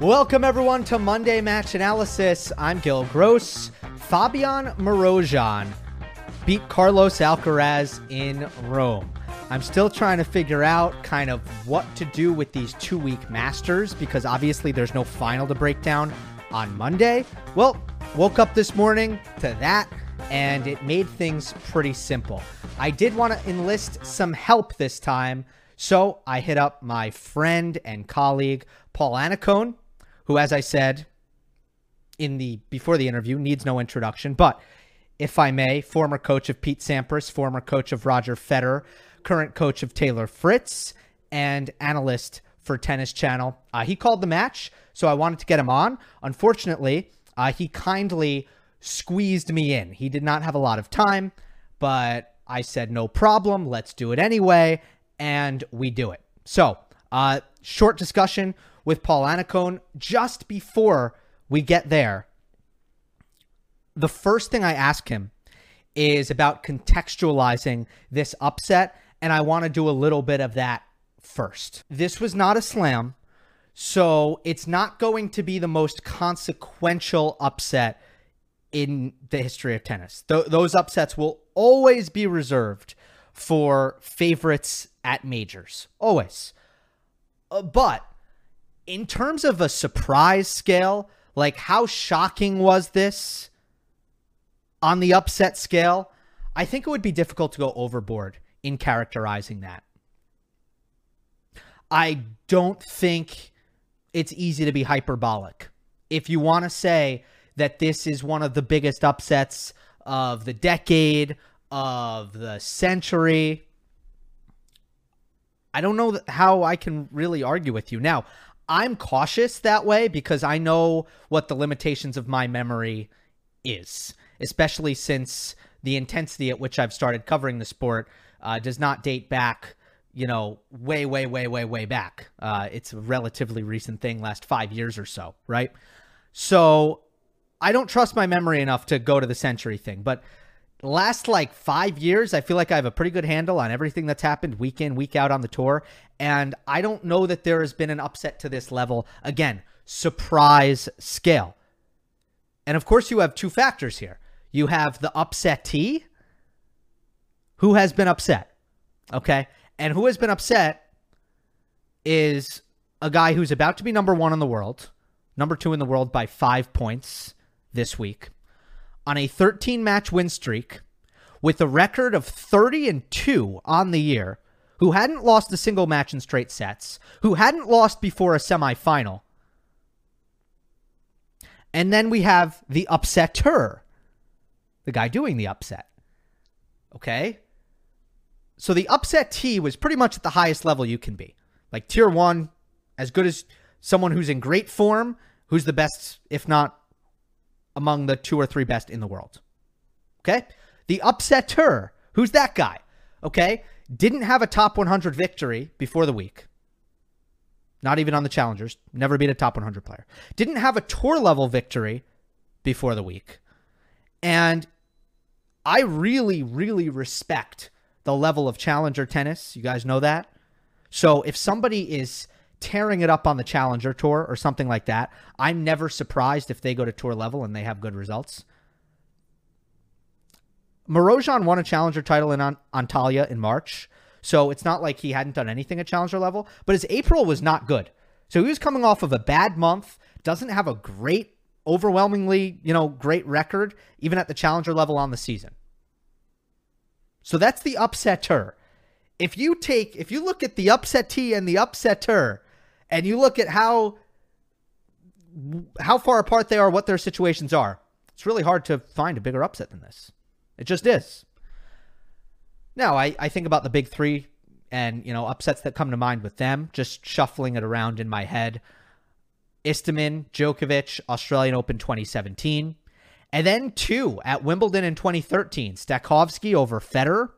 Welcome, everyone, to Monday Match Analysis. I'm Gil Gross. Fabian Marozsan beat Carlos Alcaraz in Rome. I'm still trying to figure out kind of what to do with these two week masters because obviously there's no final to break down on Monday. Well, woke up this morning to that and it made things pretty simple. I did want to enlist some help this time, so I hit up my friend and colleague Paul Annacone who, as I said in the before the interview, needs no introduction. But if I may, former coach of Pete Sampras, former coach of Roger Federer, current coach of Taylor Fritz, and analyst for Tennis Channel. Uh, he called the match, so I wanted to get him on. Unfortunately, uh, he kindly squeezed me in. He did not have a lot of time, but I said, no problem. Let's do it anyway. And we do it. So, uh, short discussion with Paul Annacone just before we get there. The first thing I ask him is about contextualizing this upset, and I want to do a little bit of that first. This was not a slam, so it's not going to be the most consequential upset in the history of tennis. Th- those upsets will always be reserved for favorites at majors, always. Uh, but in terms of a surprise scale, like how shocking was this on the upset scale? I think it would be difficult to go overboard in characterizing that. I don't think it's easy to be hyperbolic. If you want to say that this is one of the biggest upsets of the decade, of the century, I don't know how I can really argue with you. Now, I'm cautious that way because I know what the limitations of my memory is, especially since the intensity at which I've started covering the sport uh, does not date back, you know, way, way, way, way, way back. Uh, it's a relatively recent thing, last five years or so, right? So I don't trust my memory enough to go to the century thing, but last like five years, I feel like I have a pretty good handle on everything that's happened week in, week out on the tour. And I don't know that there has been an upset to this level. Again, surprise scale. And of course, you have two factors here. You have the upsettee, who has been upset. Okay. And who has been upset is a guy who's about to be number one in the world, number two in the world by five points this week on a 13 match win streak with a record of 30 and 2 on the year, who hadn't lost a single match in straight sets, who hadn't lost before a semifinal. And then we have the upsetter, the guy doing the upset. Okay? So the upset T was pretty much at the highest level you can be. Like tier one, as good as someone who's in great form, who's the best, if not among the two or three best in the world. Okay? The upsetter, who's that guy? Okay? Didn't have a top 100 victory before the week. Not even on the challengers. Never beat a top 100 player. Didn't have a tour level victory before the week. And I really, really respect the level of challenger tennis. You guys know that. So if somebody is tearing it up on the Challenger Tour or something like that, I'm never surprised if they go to tour level and they have good results. Marozsan won a Challenger title in Antalya in March, so it's not like he hadn't done anything at Challenger level, but his April was not good. So he was coming off of a bad month doesn't have a great, overwhelmingly, you know, great record, even at the challenger level on the season. So that's the upsetter. If you take, if you look at the upsettee and the upsetter, and you look at how how far apart they are, what their situations are, it's really hard to find a bigger upset than this. It just is. Now, I, I think about the big three and, you know, upsets that come to mind with them, just shuffling it around in my head. Istomin, Djokovic, Australian Open 2017. And then two at Wimbledon in 2013. Stakhovsky over Federer.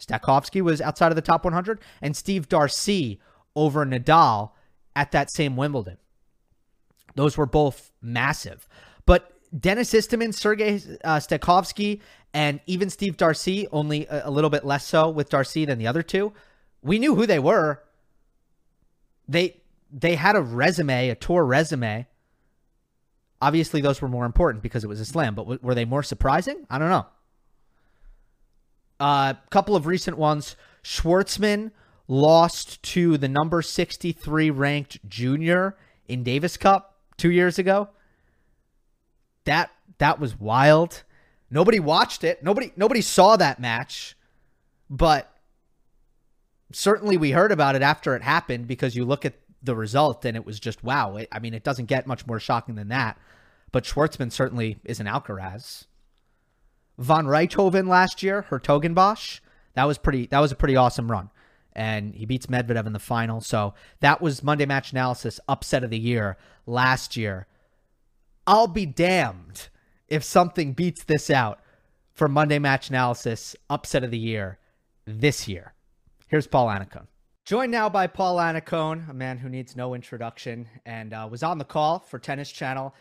Stakhovsky was outside of the top 100. And Steve Darcis over Nadal at that same Wimbledon. Those were both massive. But Denis Istomin, Sergey uh, Stakhovsky, and even Steve Darcis, only a, a, little bit less so with Darcis than the other two. We knew who they were. They they had a resume, a tour resume. Obviously, those were more important because it was a slam. But w- were they more surprising? I don't know. A uh, couple of recent ones. Schwartzman lost to the number 63 ranked junior in Davis Cup two years ago that that was wild. Nobody watched it. Nobody nobody saw that match, but certainly we heard about it after it happened because you look at the result and it was just wow. It, I mean, it doesn't get much more shocking than that. But Schwartzman certainly is an Alcaraz. Van Rijthoven last year, Hertogenbosch, that was pretty. That was a pretty awesome run, and he beats Medvedev in the final. So that was Monday Match Analysis upset of the year last year. I'll be damned if something beats this out for Monday Match Analysis Upset of the Year this year. Here's Paul Annacone. Joined now by Paul Annacone, a man who needs no introduction, and uh, was on the call for Tennis Channel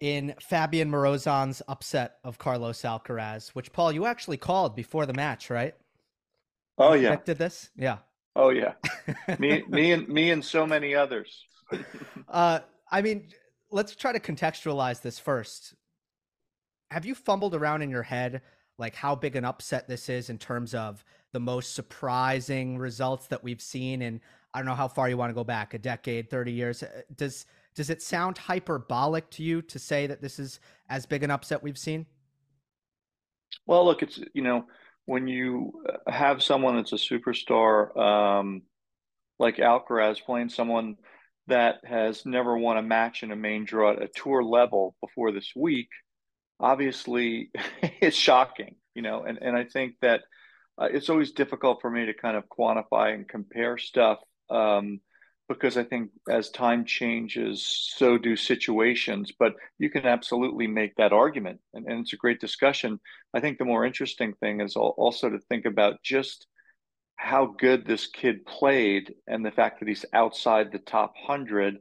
in Fabian Marozsan's upset of Carlos Alcaraz, which Paul, you actually called before the match, right? Oh yeah, did this? Yeah. Oh yeah, me, me, and me, and so many others. uh, I mean, let's try to contextualize this first. Have you fumbled around in your head like how big an upset this is in terms of the most surprising results that we've seen and I don't know how far you want to go back, a decade, 30 years. Uh, does does it sound hyperbolic to you to say that this is as big an upset we've seen? Well, look, it's you know, when you have someone that's a superstar um like Alcaraz playing someone that has never won a match in a main draw at a tour level before this week, obviously it's shocking, you know, and, and I think that uh, it's always difficult for me to kind of quantify and compare stuff um, because I think as time changes, so do situations. But you can absolutely make that argument, and, and it's a great discussion. I think the more interesting thing is also to think about just how good this kid played and the fact that he's outside the top 100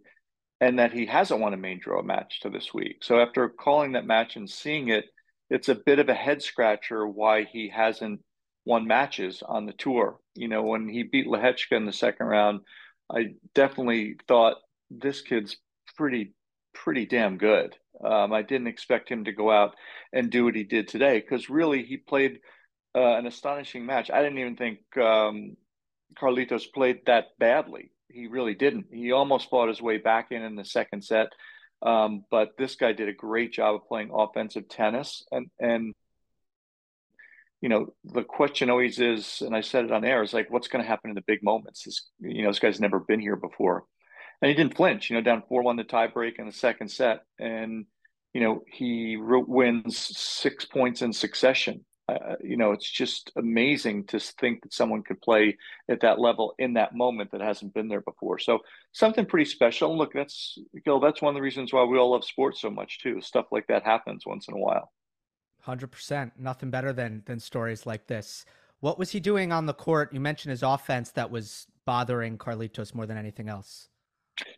and that he hasn't won a main draw match to this week. So after calling that match and seeing it, it's a bit of a head scratcher why he hasn't won matches on the tour. You know, when he beat Lehecka in the second round, I definitely thought this kid's pretty pretty damn good. Um, I didn't expect him to go out and do what he did today because really he played uh, an astonishing match. I didn't even think um, Carlitos played that badly. He really didn't. He almost fought his way back in in the second set, um, but this guy did a great job of playing offensive tennis. And and you know the question always is, and I said it on air, is like, what's going to happen in the big moments? This you know this guy's never been here before, and he didn't flinch. You know, down four one the tiebreak in the second set, and you know he wins six points in succession uh, you know, it's just amazing to think that someone could play at that level in that moment that hasn't been there before. So something pretty special. Look, that's Gil, that's one of the reasons why we all love sports so much too. Stuff like that happens once in a while. Hundred percent. Nothing better than than stories like this. What was he doing on the court? You mentioned his offense that was bothering Carlitos more than anything else.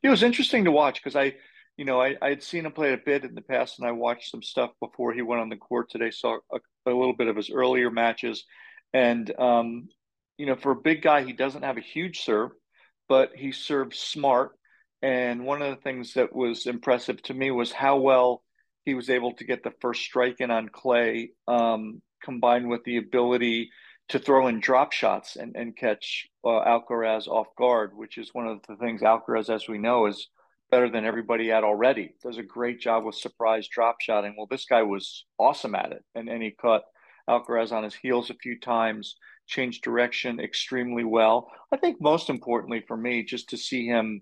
It was interesting to watch because I you know, I, I'd seen him play a bit in the past, and I watched some stuff before he went on the court today. Saw a, a little bit of his earlier matches, and um, you know, for a big guy, he doesn't have a huge serve, but he serves smart. And one of the things that was impressive to me was how well he was able to get the first strike in on clay, um, combined with the ability to throw in drop shots and, and catch uh, Alcaraz off guard, which is one of the things Alcaraz, as we know, is better than everybody at already. Does a great job with surprise drop shotting. Well, this guy was awesome at it, and and he caught Alcaraz on his heels a few times, changed direction extremely well. I think most importantly for me, just to see him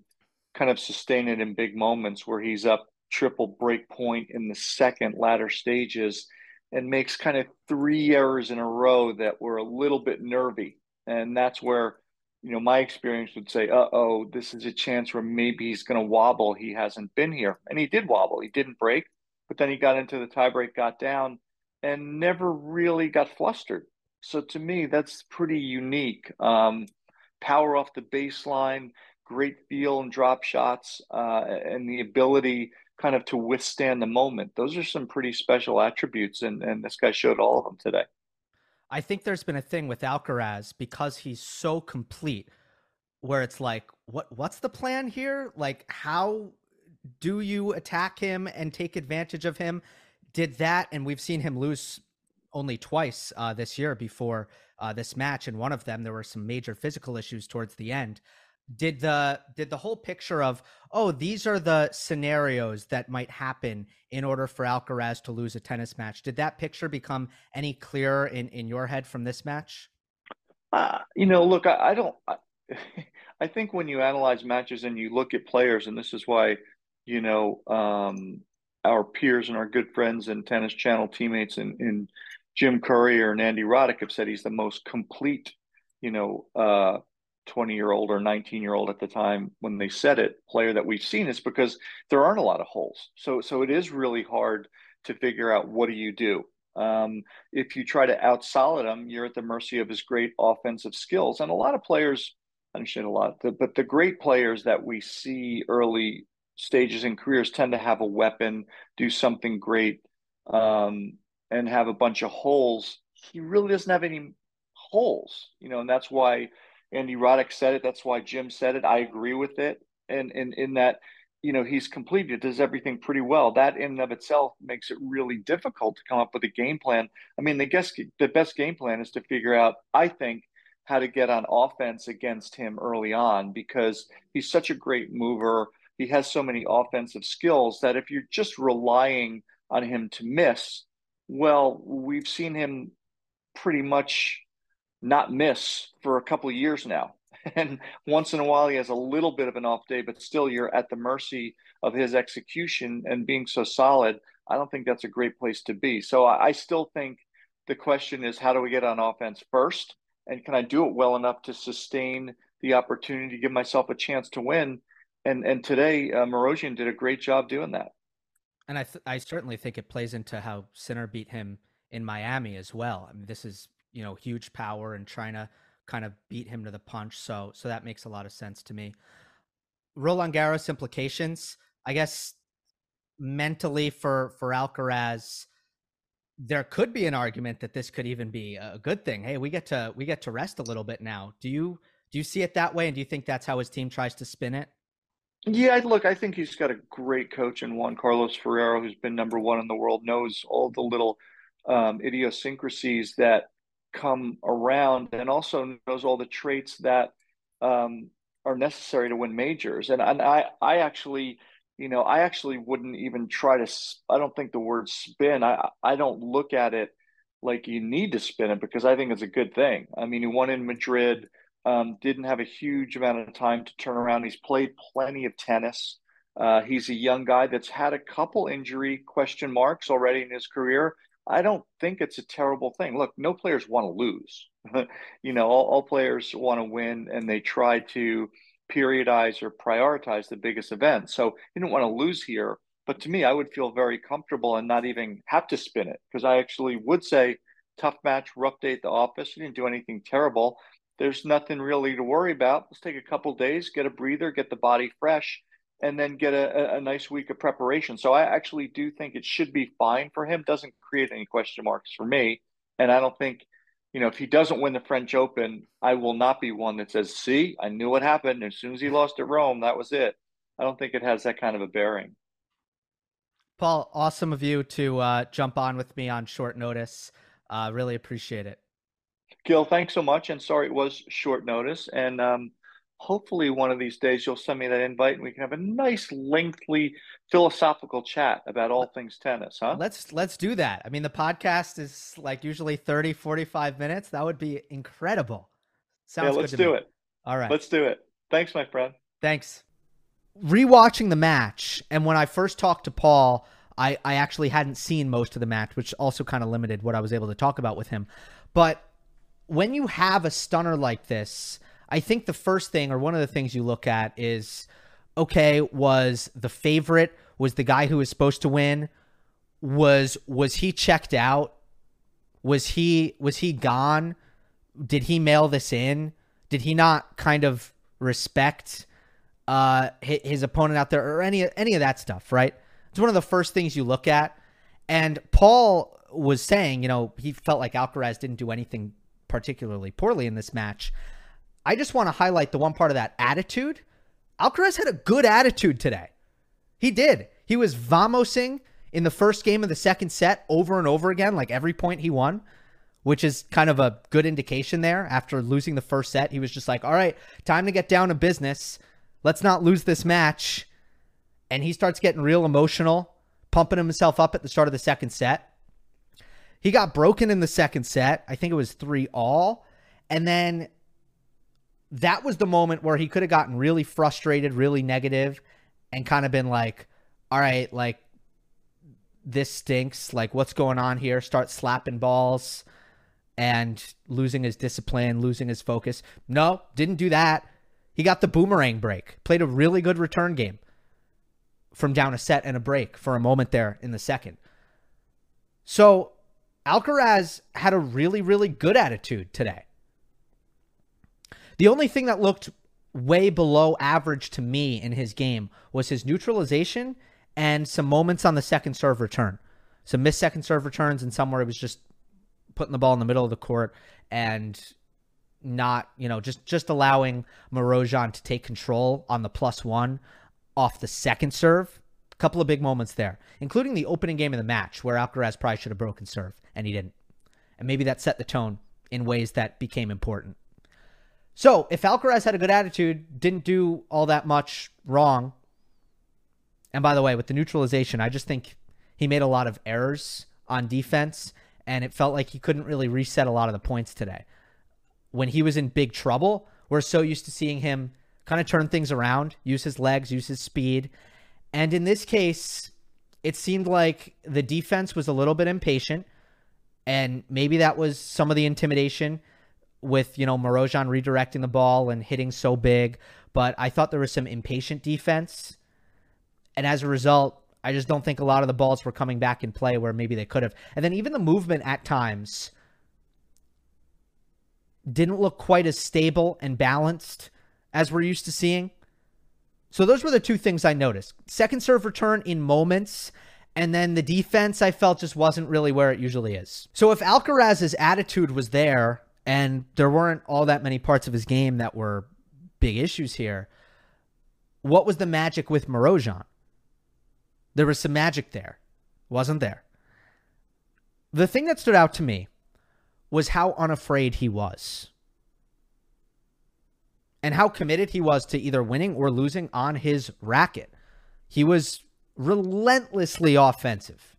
kind of sustain it in big moments where he's up triple break point in the second ladder stages and makes kind of three errors in a row that were a little bit nervy. And that's where, you know, my experience would say, uh oh, this is a chance where maybe he's going to wobble. He hasn't been here. And he did wobble. He didn't break, but then he got into the tiebreak, got down, and never really got flustered. So to me, that's pretty unique. Um, power off the baseline, great feel and drop shots, uh, and the ability kind of to withstand the moment. Those are some pretty special attributes, and, and this guy showed all of them today. I think there's been a thing with Alcaraz because he's so complete where it's like, what what's the plan here? Like how do you attack him and take advantage of him? Did that and we've seen him lose only twice uh, this year before uh, this match. And one of them, there were some major physical issues towards the end did the did the whole picture of oh these are the scenarios that might happen in order for Alcaraz to lose a tennis match did that picture become any clearer in in your head from this match? Uh, you know look I, I don't I, I, think when you analyze matches and you look at players and this is why you know um, our peers and our good friends and tennis channel teammates and, in Jim Courier and Andy Roddick have said he's the most complete you know uh, 20 year old or 19 year old at the time when they said it player that we've seen is because there aren't a lot of holes. So so it is really hard to figure out what do you do. Um, if you try to out solid him you're at the mercy of his great offensive skills. And a lot of players i understand a lot but the great players that we see early stages in careers tend to have a weapon do something great um, and have a bunch of holes. He really doesn't have any holes you know and that's why Andy Roddick said it. That's why Jim said it. I agree with it. And, and in that, you know, he's completed, does everything pretty well. That in and of itself makes it really difficult to come up with a game plan. I mean, the guess the best game plan is to figure out, I think, how to get on offense against him early on because he's such a great mover. He has so many offensive skills that if you're just relying on him to miss, well, we've seen him pretty much not miss for a couple of years now. And once in a while, he has a little bit of an off day, but still, you're at the mercy of his execution and being so solid. I don't think that's a great place to be. So I still think the question is how do we get on offense first? And can I do it well enough to sustain the opportunity to give myself a chance to win? And and today, uh, Marozsan did a great job doing that. And I th- I certainly think it plays into how Sinner beat him in Miami as well. I mean, this is you know huge power and trying to kind of beat him to the punch. So so that makes a lot of sense to me. Roland Garros implications, I guess mentally for for Alcaraz there could be an argument that this could even be a good thing. Hey, we get to we get to rest a little bit now. Do you do you see it that way and do you think that's how his team tries to spin it? Yeah, look, I think he's got a great coach in Juan Carlos Ferrero, who's been number one in the world, knows all the little um, idiosyncrasies that come around and also knows all the traits that um, are necessary to win majors. And, and I, I actually, you know, I actually wouldn't even try to, I don't think the word spin, I, I don't look at it like you need to spin it because I think it's a good thing. I mean, he won in Madrid, um, didn't have a huge amount of time to turn around. He's played plenty of tennis. Uh, he's a young guy that's had a couple injury question marks already in his career. I don't think it's a terrible thing. Look, no players want to lose. you know, all, all players want to win and they try to periodize or prioritize the biggest event. So he don't want to lose here. But to me, I would feel very comfortable and not even have to spin it because I actually would say tough match, rough day at the office. He didn't do anything terrible. There's nothing really to worry about. Let's take a couple days, get a breather, get the body fresh, and then get a, a nice week of preparation. So I actually do think it should be fine for him. Doesn't create any question marks for me. And I don't think, you know, if he doesn't win the French Open, I will not be one that says, see, I knew what happened. As soon as he lost at Rome, that was it. I don't think it has that kind of a bearing. Paul, awesome of you to uh, jump on with me on short notice. Uh, really appreciate it. Gil, thanks so much. And sorry it was short notice. And um, hopefully one of these days you'll send me that invite and we can have a nice lengthy philosophical chat about all things tennis huh? Let's let's do that. I mean the podcast is like usually 30 45 minutes. That would be incredible. Sounds good. yeah let's do me. it. All right. Let's do it. Thanks my friend. Thanks. Rewatching the match and when i first talked to paul I, I actually hadn't seen most of the match, which also kind of limited what I was able to talk about with him. But when you have a stunner like this, I think the first thing or one of the things you look at is okay, was the favorite, was the guy who was supposed to win, was was he checked out? Was he was he gone? Did he mail this in? Did he not kind of respect uh his opponent out there or any any of that stuff, right? It's one of the first things you look at. And Paul was saying, you know, he felt like Alcaraz didn't do anything particularly poorly in this match. I just want to highlight the one part of that attitude. Alcaraz had a good attitude today. He did. He was vamosing in the first game of the second set over and over again, like every point he won, which is kind of a good indication there. After losing the first set, he was just like, all right, time to get down to business. Let's not lose this match. And he starts getting real emotional, pumping himself up at the start of the second set. He got broken in the second set. I think it was three all. And then that was the moment where he could have gotten really frustrated, really negative, and kind of been like, all right, like, this stinks. Like, what's going on here? Start slapping balls and losing his discipline, losing his focus. No, didn't do that. He got the boomerang break, played a really good return game from down a set and a break for a moment there in the second. So Alcaraz had a really, really good attitude today. The only thing that looked way below average to me in his game was his neutralization and some moments on the second serve return. Some missed second serve returns and somewhere it was just putting the ball in the middle of the court and not, you know, just just allowing Marozsan to take control on the plus one off the second serve. A couple of big moments there, including the opening game of the match where Alcaraz probably should have broken serve and he didn't. And maybe that set the tone in ways that became important. So if Alcaraz had a good attitude, didn't do all that much wrong. And by the way, with the neutralization, I just think he made a lot of errors on defense, and it felt like he couldn't really reset a lot of the points today. When he was in big trouble, we're so used to seeing him kind of turn things around, use his legs, use his speed. And in this case, it seemed like the defense was a little bit impatient. And maybe that was some of the intimidation with, you know, Marozsan redirecting the ball and hitting so big. But I thought there was some impatient defense. And as a result, I just don't think a lot of the balls were coming back in play where maybe they could have. And then even the movement at times didn't look quite as stable and balanced as we're used to seeing. So those were the two things I noticed. Second serve return in moments and then the defense I felt just wasn't really where it usually is. So if Alcaraz's attitude was there and there weren't all that many parts of his game that were big issues here, what was the magic with Marozsan? There was some magic there. Wasn't there? The thing that stood out to me was how unafraid he was. And how committed he was to either winning or losing on his racket. He was relentlessly offensive.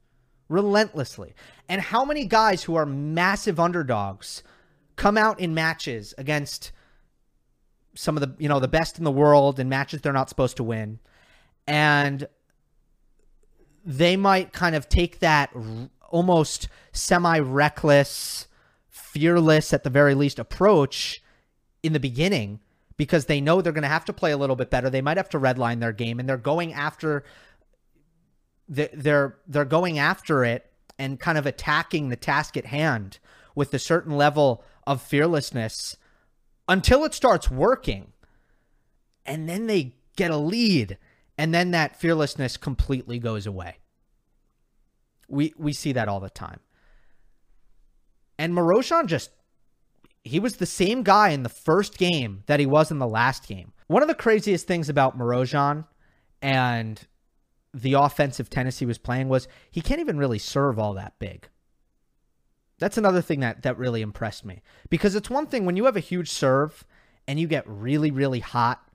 Relentlessly. And how many guys who are massive underdogs come out in matches against some of the, you know, the best in the world in matches they're not supposed to win. And they might kind of take that almost semi reckless, fearless at the very least approach in the beginning because they know they're going to have to play a little bit better. They might have to redline their game and they're going after they're they're going after it and kind of attacking the task at hand with a certain level of fearlessness until it starts working. And then they get a lead and then that fearlessness completely goes away. We we see that all the time. And Marozsan just he was the same guy in the first game that he was in the last game. One of the craziest things about Marozsan and the offensive tennis he was playing was he can't even really serve all that big. That's another thing that that really impressed me because it's one thing when you have a huge serve and you get really, really hot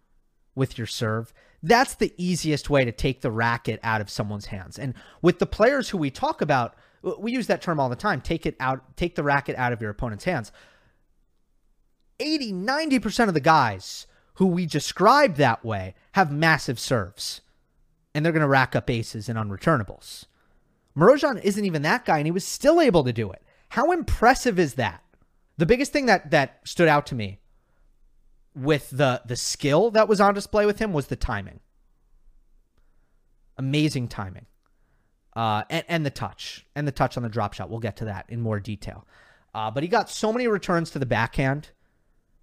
with your serve, that's the easiest way to take the racket out of someone's hands. And with the players who we talk about, we use that term all the time take it out, take the racket out of your opponent's hands. 80, 90% of the guys who we describe that way have massive serves, and they're going to rack up aces and unreturnables. Marozsan isn't even that guy, and he was still able to do it. How impressive is that? The biggest thing that that stood out to me with the the skill that was on display with him was the timing. Amazing timing. Uh, and, and the touch and the touch on the drop shot. We'll get to that in more detail. Uh, but he got so many returns to the backhand,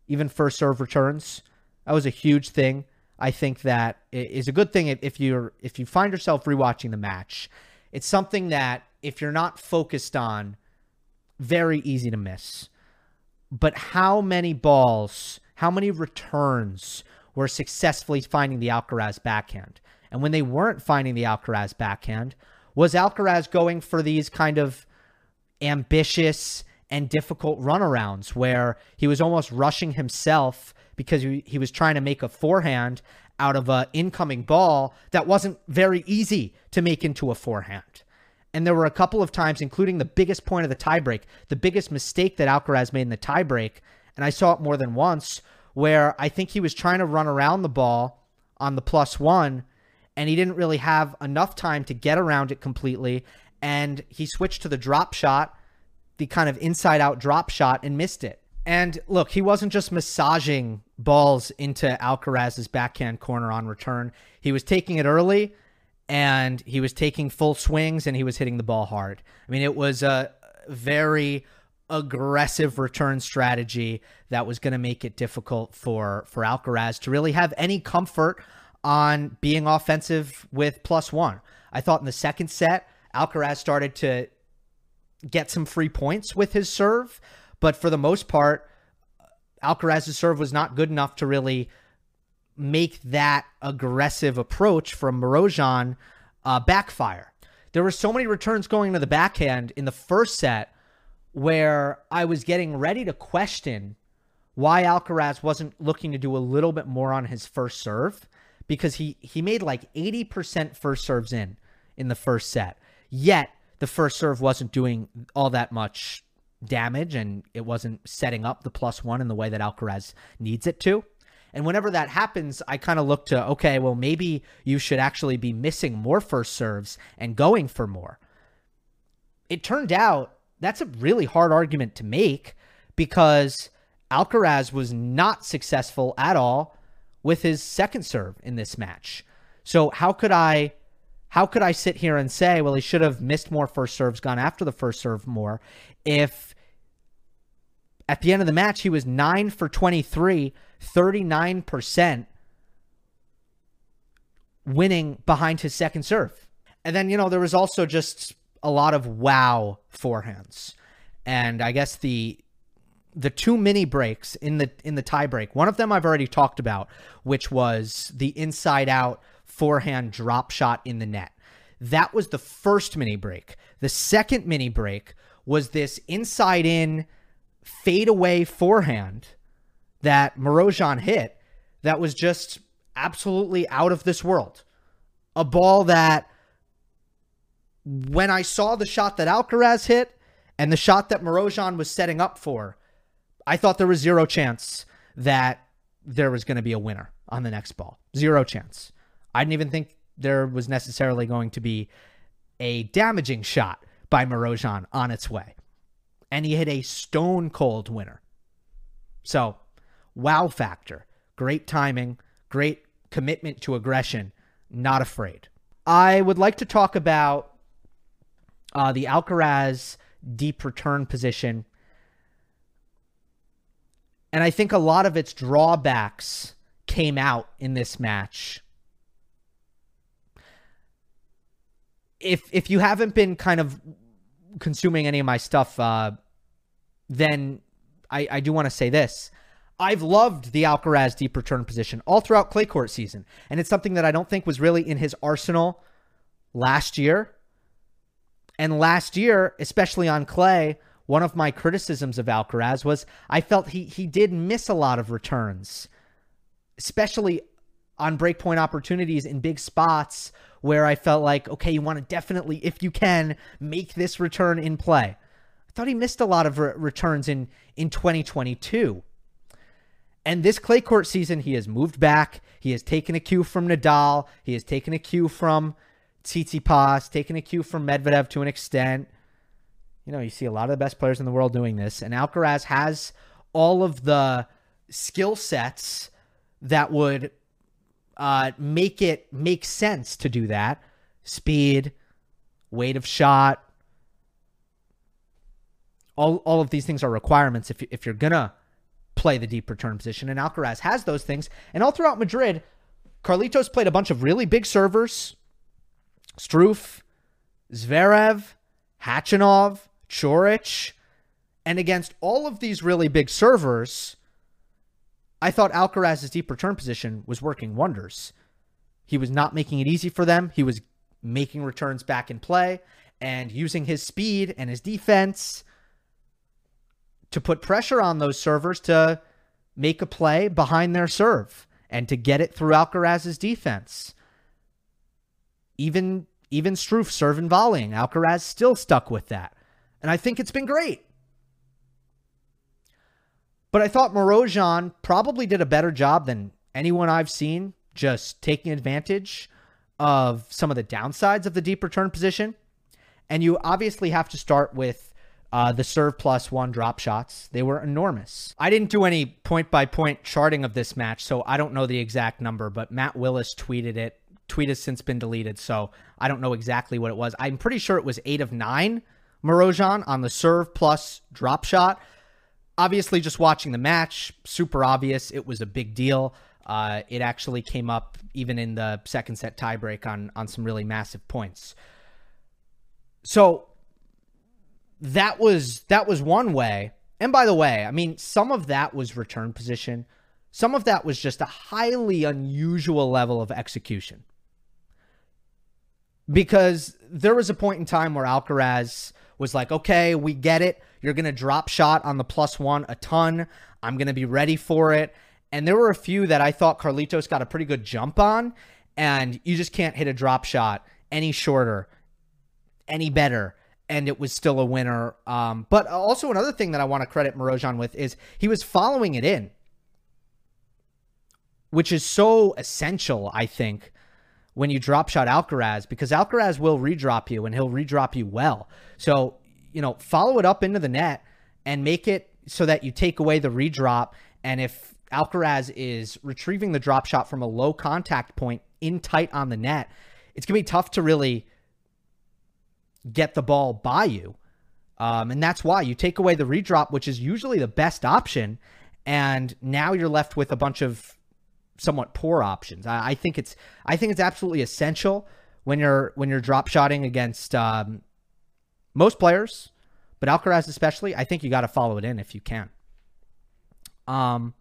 even first serve returns. That was a huge thing. I think that is a good thing if you're if you find yourself rewatching the match. It's something that if you're not focused on, very easy to miss. But how many balls how many returns were successfully finding the Alcaraz backhand? And when they weren't finding the Alcaraz backhand, was Alcaraz going for these kind of ambitious and difficult runarounds where he was almost rushing himself because he, was trying to make a forehand out of an incoming ball that wasn't very easy to make into a forehand. And there were a couple of times, including the biggest point of the tiebreak, the biggest mistake that Alcaraz made in the tiebreak, and I saw it more than once where I think he was trying to run around the ball on the plus one and he didn't really have enough time to get around it completely. And he switched to the drop shot, the kind of inside out drop shot, and missed it. And look, he wasn't just massaging balls into Alcaraz's backhand corner on return. He was taking it early and he was taking full swings and he was hitting the ball hard. I mean, it was a very aggressive return strategy that was going to make it difficult for for Alcaraz to really have any comfort on being offensive with plus one. I thought in the second set, Alcaraz started to get some free points with his serve, but for the most part, Alcaraz's serve was not good enough to really make that aggressive approach from Marozsan uh, backfire. There were so many returns going to the backhand in the first set where I was getting ready to question why Alcaraz wasn't looking to do a little bit more on his first serve because he he made like 80% first serves in in the first set. Yet the first serve wasn't doing all that much damage and it wasn't setting up the plus 1 in the way that Alcaraz needs it to. And whenever that happens, I kind of look to okay, well maybe you should actually be missing more first serves and going for more. It turned out that's a really hard argument to make because Alcaraz was not successful at all with his second serve in this match. So how could I how could I sit here and say, well, he should have missed more first serves, gone after the first serve more, if at the end of the match he was 9 for 23, 39% winning behind his second serve. And then, you know, there was also just a lot of wow forehands. And I guess the the two mini breaks in the in the tie break. One of them I've already talked about, which was the inside out forehand drop shot in the net. That was the first mini break. The second mini break was this inside in fade away forehand that Marozsan hit that was just absolutely out of this world. A ball that when I saw the shot that Alcaraz hit and the shot that Marozsan was setting up for, I thought there was zero chance that there was going to be a winner on the next ball. Zero chance. I didn't even think there was necessarily going to be a damaging shot by Marozsan on its way. And he hit a stone cold winner. So, wow factor. Great timing, great commitment to aggression, not afraid. I would like to talk about uh, the Alcaraz deep return position. And I think a lot of its drawbacks came out in this match. If if you haven't been kind of consuming any of my stuff, uh, then I, I do want to say this. I've loved the Alcaraz deep return position all throughout clay court season. And it's something that I don't think was really in his arsenal last year. And last year, especially on clay, one of my criticisms of Alcaraz was I felt he he did miss a lot of returns, especially on breakpoint opportunities in big spots where I felt like, okay, you want to definitely, if you can, make this return in play. I thought he missed a lot of re- returns in in 2022. And this clay court season, he has moved back. He has taken a cue from Nadal. He has taken a cue from Tsitsipas, taken a cue from Medvedev to an extent. You know, you see a lot of the best players in the world doing this, and Alcaraz has all of the skill sets that would uh, make it make sense to do that. Speed, weight of shot, all all of these things are requirements if if you're gonna play the deep return position, and Alcaraz has those things. And all throughout Madrid, Carlitos played a bunch of really big servers. Struff, Zverev, Khachanov, Coric, and against all of these really big servers, I thought Alcaraz's deep return position was working wonders. He was not making it easy for them. He was making returns back in play and using his speed and his defense to put pressure on those servers to make a play behind their serve and to get it through Alcaraz's defense. Even even Struff serving volleying, Alcaraz still stuck with that. And I think it's been great. But I thought Marozsan probably did a better job than anyone I've seen just taking advantage of some of the downsides of the deep return position. And you obviously have to start with uh, the serve plus one drop shots. They were enormous. I didn't do any point by point charting of this match, so I don't know the exact number, but Matt Willis tweeted it. Tweet has since been deleted, so I don't know exactly what it was. I'm pretty sure it was eight of nine Marozsan on the serve plus drop shot. Obviously, just watching the match, super obvious. It was a big deal. Uh, it actually came up even in the second set tiebreak on on some really massive points. So that was that was one way. And by the way, I mean some of that was return position. Some of that was just a highly unusual level of execution. Because there was a point in time where Alcaraz was like, okay, we get it. You're going to drop shot on the plus one a ton. I'm going to be ready for it. And there were a few that I thought Carlitos got a pretty good jump on. And you just can't hit a drop shot any shorter, any better. And it was still a winner. Um, but also, another thing that I want to credit Marozsan with is he was following it in, which is so essential, I think, when you drop shot Alcaraz because Alcaraz will redrop you and he'll redrop you well. So, you know, follow it up into the net and make it so that you take away the redrop. And if Alcaraz is retrieving the drop shot from a low contact point in tight on the net, it's going to be tough to really get the ball by you. Um, and that's why you take away the redrop, which is usually the best option. And now you're left with a bunch of somewhat poor options. I, I, think it's I think it's absolutely essential when you're when you're drop shotting against um, most players, but Alcaraz especially. I think you got to follow it in if you can. Um,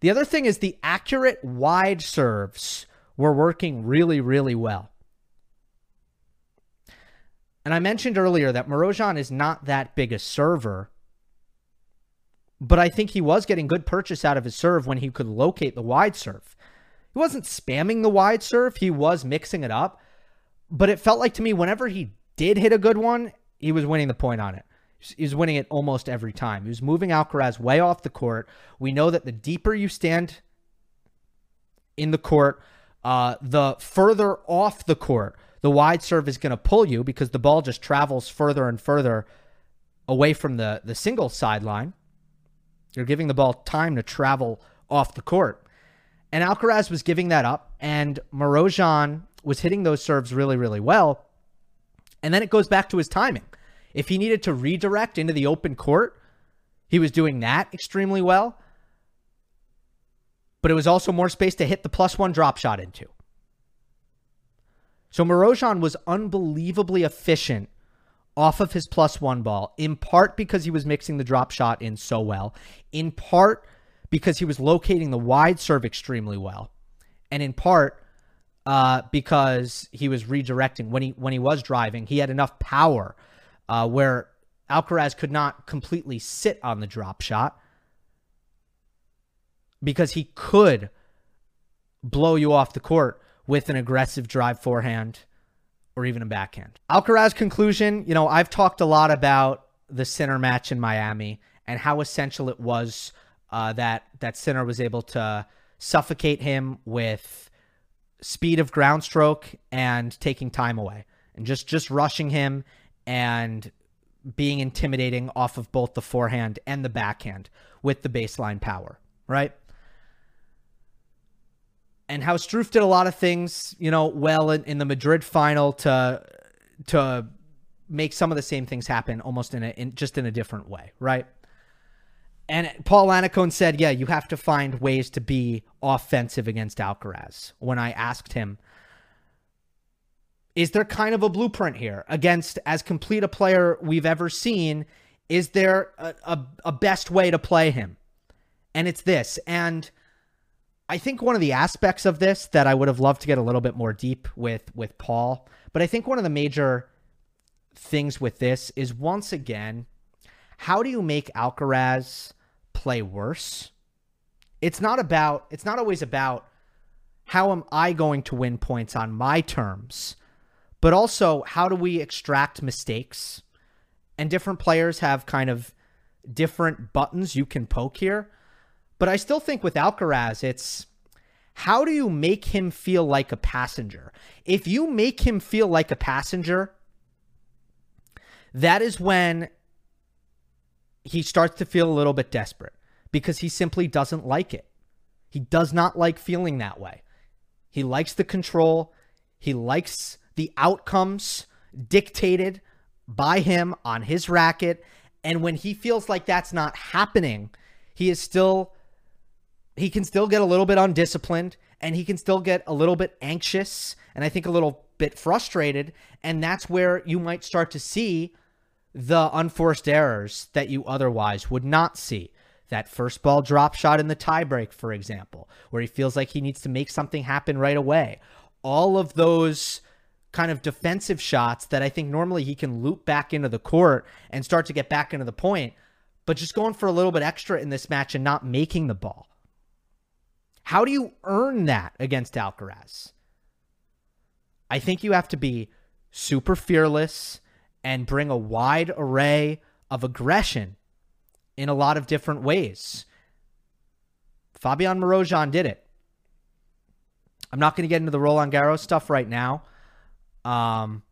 the other thing is the accurate wide serves were working really really well. And I mentioned earlier that Marozsan is not that big a server, but I think he was getting good purchase out of his serve when he could locate the wide serve. He wasn't spamming the wide serve, he was mixing it up. But it felt like to me, whenever he did hit a good one, he was winning the point on it. He was winning it almost every time. He was moving Alcaraz way off the court. We know that the deeper you stand in the court, uh, the further off the court, the wide serve is going to pull you because the ball just travels further and further away from the, the single sideline. You're giving the ball time to travel off the court. And Alcaraz was giving that up, and Marozsan was hitting those serves really, really well. And then it goes back to his timing. If he needed to redirect into the open court, he was doing that extremely well. But it was also more space to hit the plus one drop shot into. So Marozsan was unbelievably efficient off of his plus one ball, in part because he was mixing the drop shot in so well, in part because he was locating the wide serve extremely well, and in part uh, because he was redirecting. When he when he was driving, he had enough power uh, where Alcaraz could not completely sit on the drop shot because he could blow you off the court with an aggressive drive forehand or even a backhand. Alcaraz conclusion, you know, I've talked a lot about the Sinner match in Miami and how essential it was uh, that that Sinner was able to suffocate him with speed of ground stroke and taking time away and just just rushing him and being intimidating off of both the forehand and the backhand with the baseline power, right? And how Struff did a lot of things, you know, well in, in the Madrid final to to make some of the same things happen almost in a in just in a different way, right? And Paul Annacone said, "Yeah, you have to find ways to be offensive against Alcaraz." When I asked him, "Is there kind of a blueprint here against as complete a player we've ever seen? Is there a, a, a best way to play him?" And it's this. And I think one of the aspects of this that I would have loved to get a little bit more deep with with Paul, but I think one of the major things with this is once again, how do you make Alcaraz play worse? It's not about, it's not always about how am I going to win points on my terms, but also how do we extract mistakes? And different players have kind of different buttons you can poke here. But I still think with Alcaraz, it's how do you make him feel like a passenger? If you make him feel like a passenger, that is when he starts to feel a little bit desperate because he simply doesn't like it. He does not like feeling that way. He likes the control, he likes the outcomes dictated by him on his racket. And when he feels like that's not happening, he is still, he can still get a little bit undisciplined and he can still get a little bit anxious and I think a little bit frustrated. And that's where you might start to see the unforced errors that you otherwise would not see. That first ball drop shot in the tiebreak, for example, where he feels like he needs to make something happen right away. All of those kind of defensive shots that I think normally he can loop back into the court and start to get back into the point, but just going for a little bit extra in this match and not making the ball. How do you earn that against Alcaraz? I think you have to be super fearless and bring a wide array of aggression in a lot of different ways. Fabian Marozsan did it. I'm not going to get into the Roland Garros stuff right now. Um,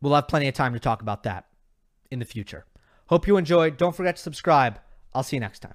we'll have plenty of time to talk about that in the future. Hope you enjoyed. Don't forget to subscribe. I'll see you next time.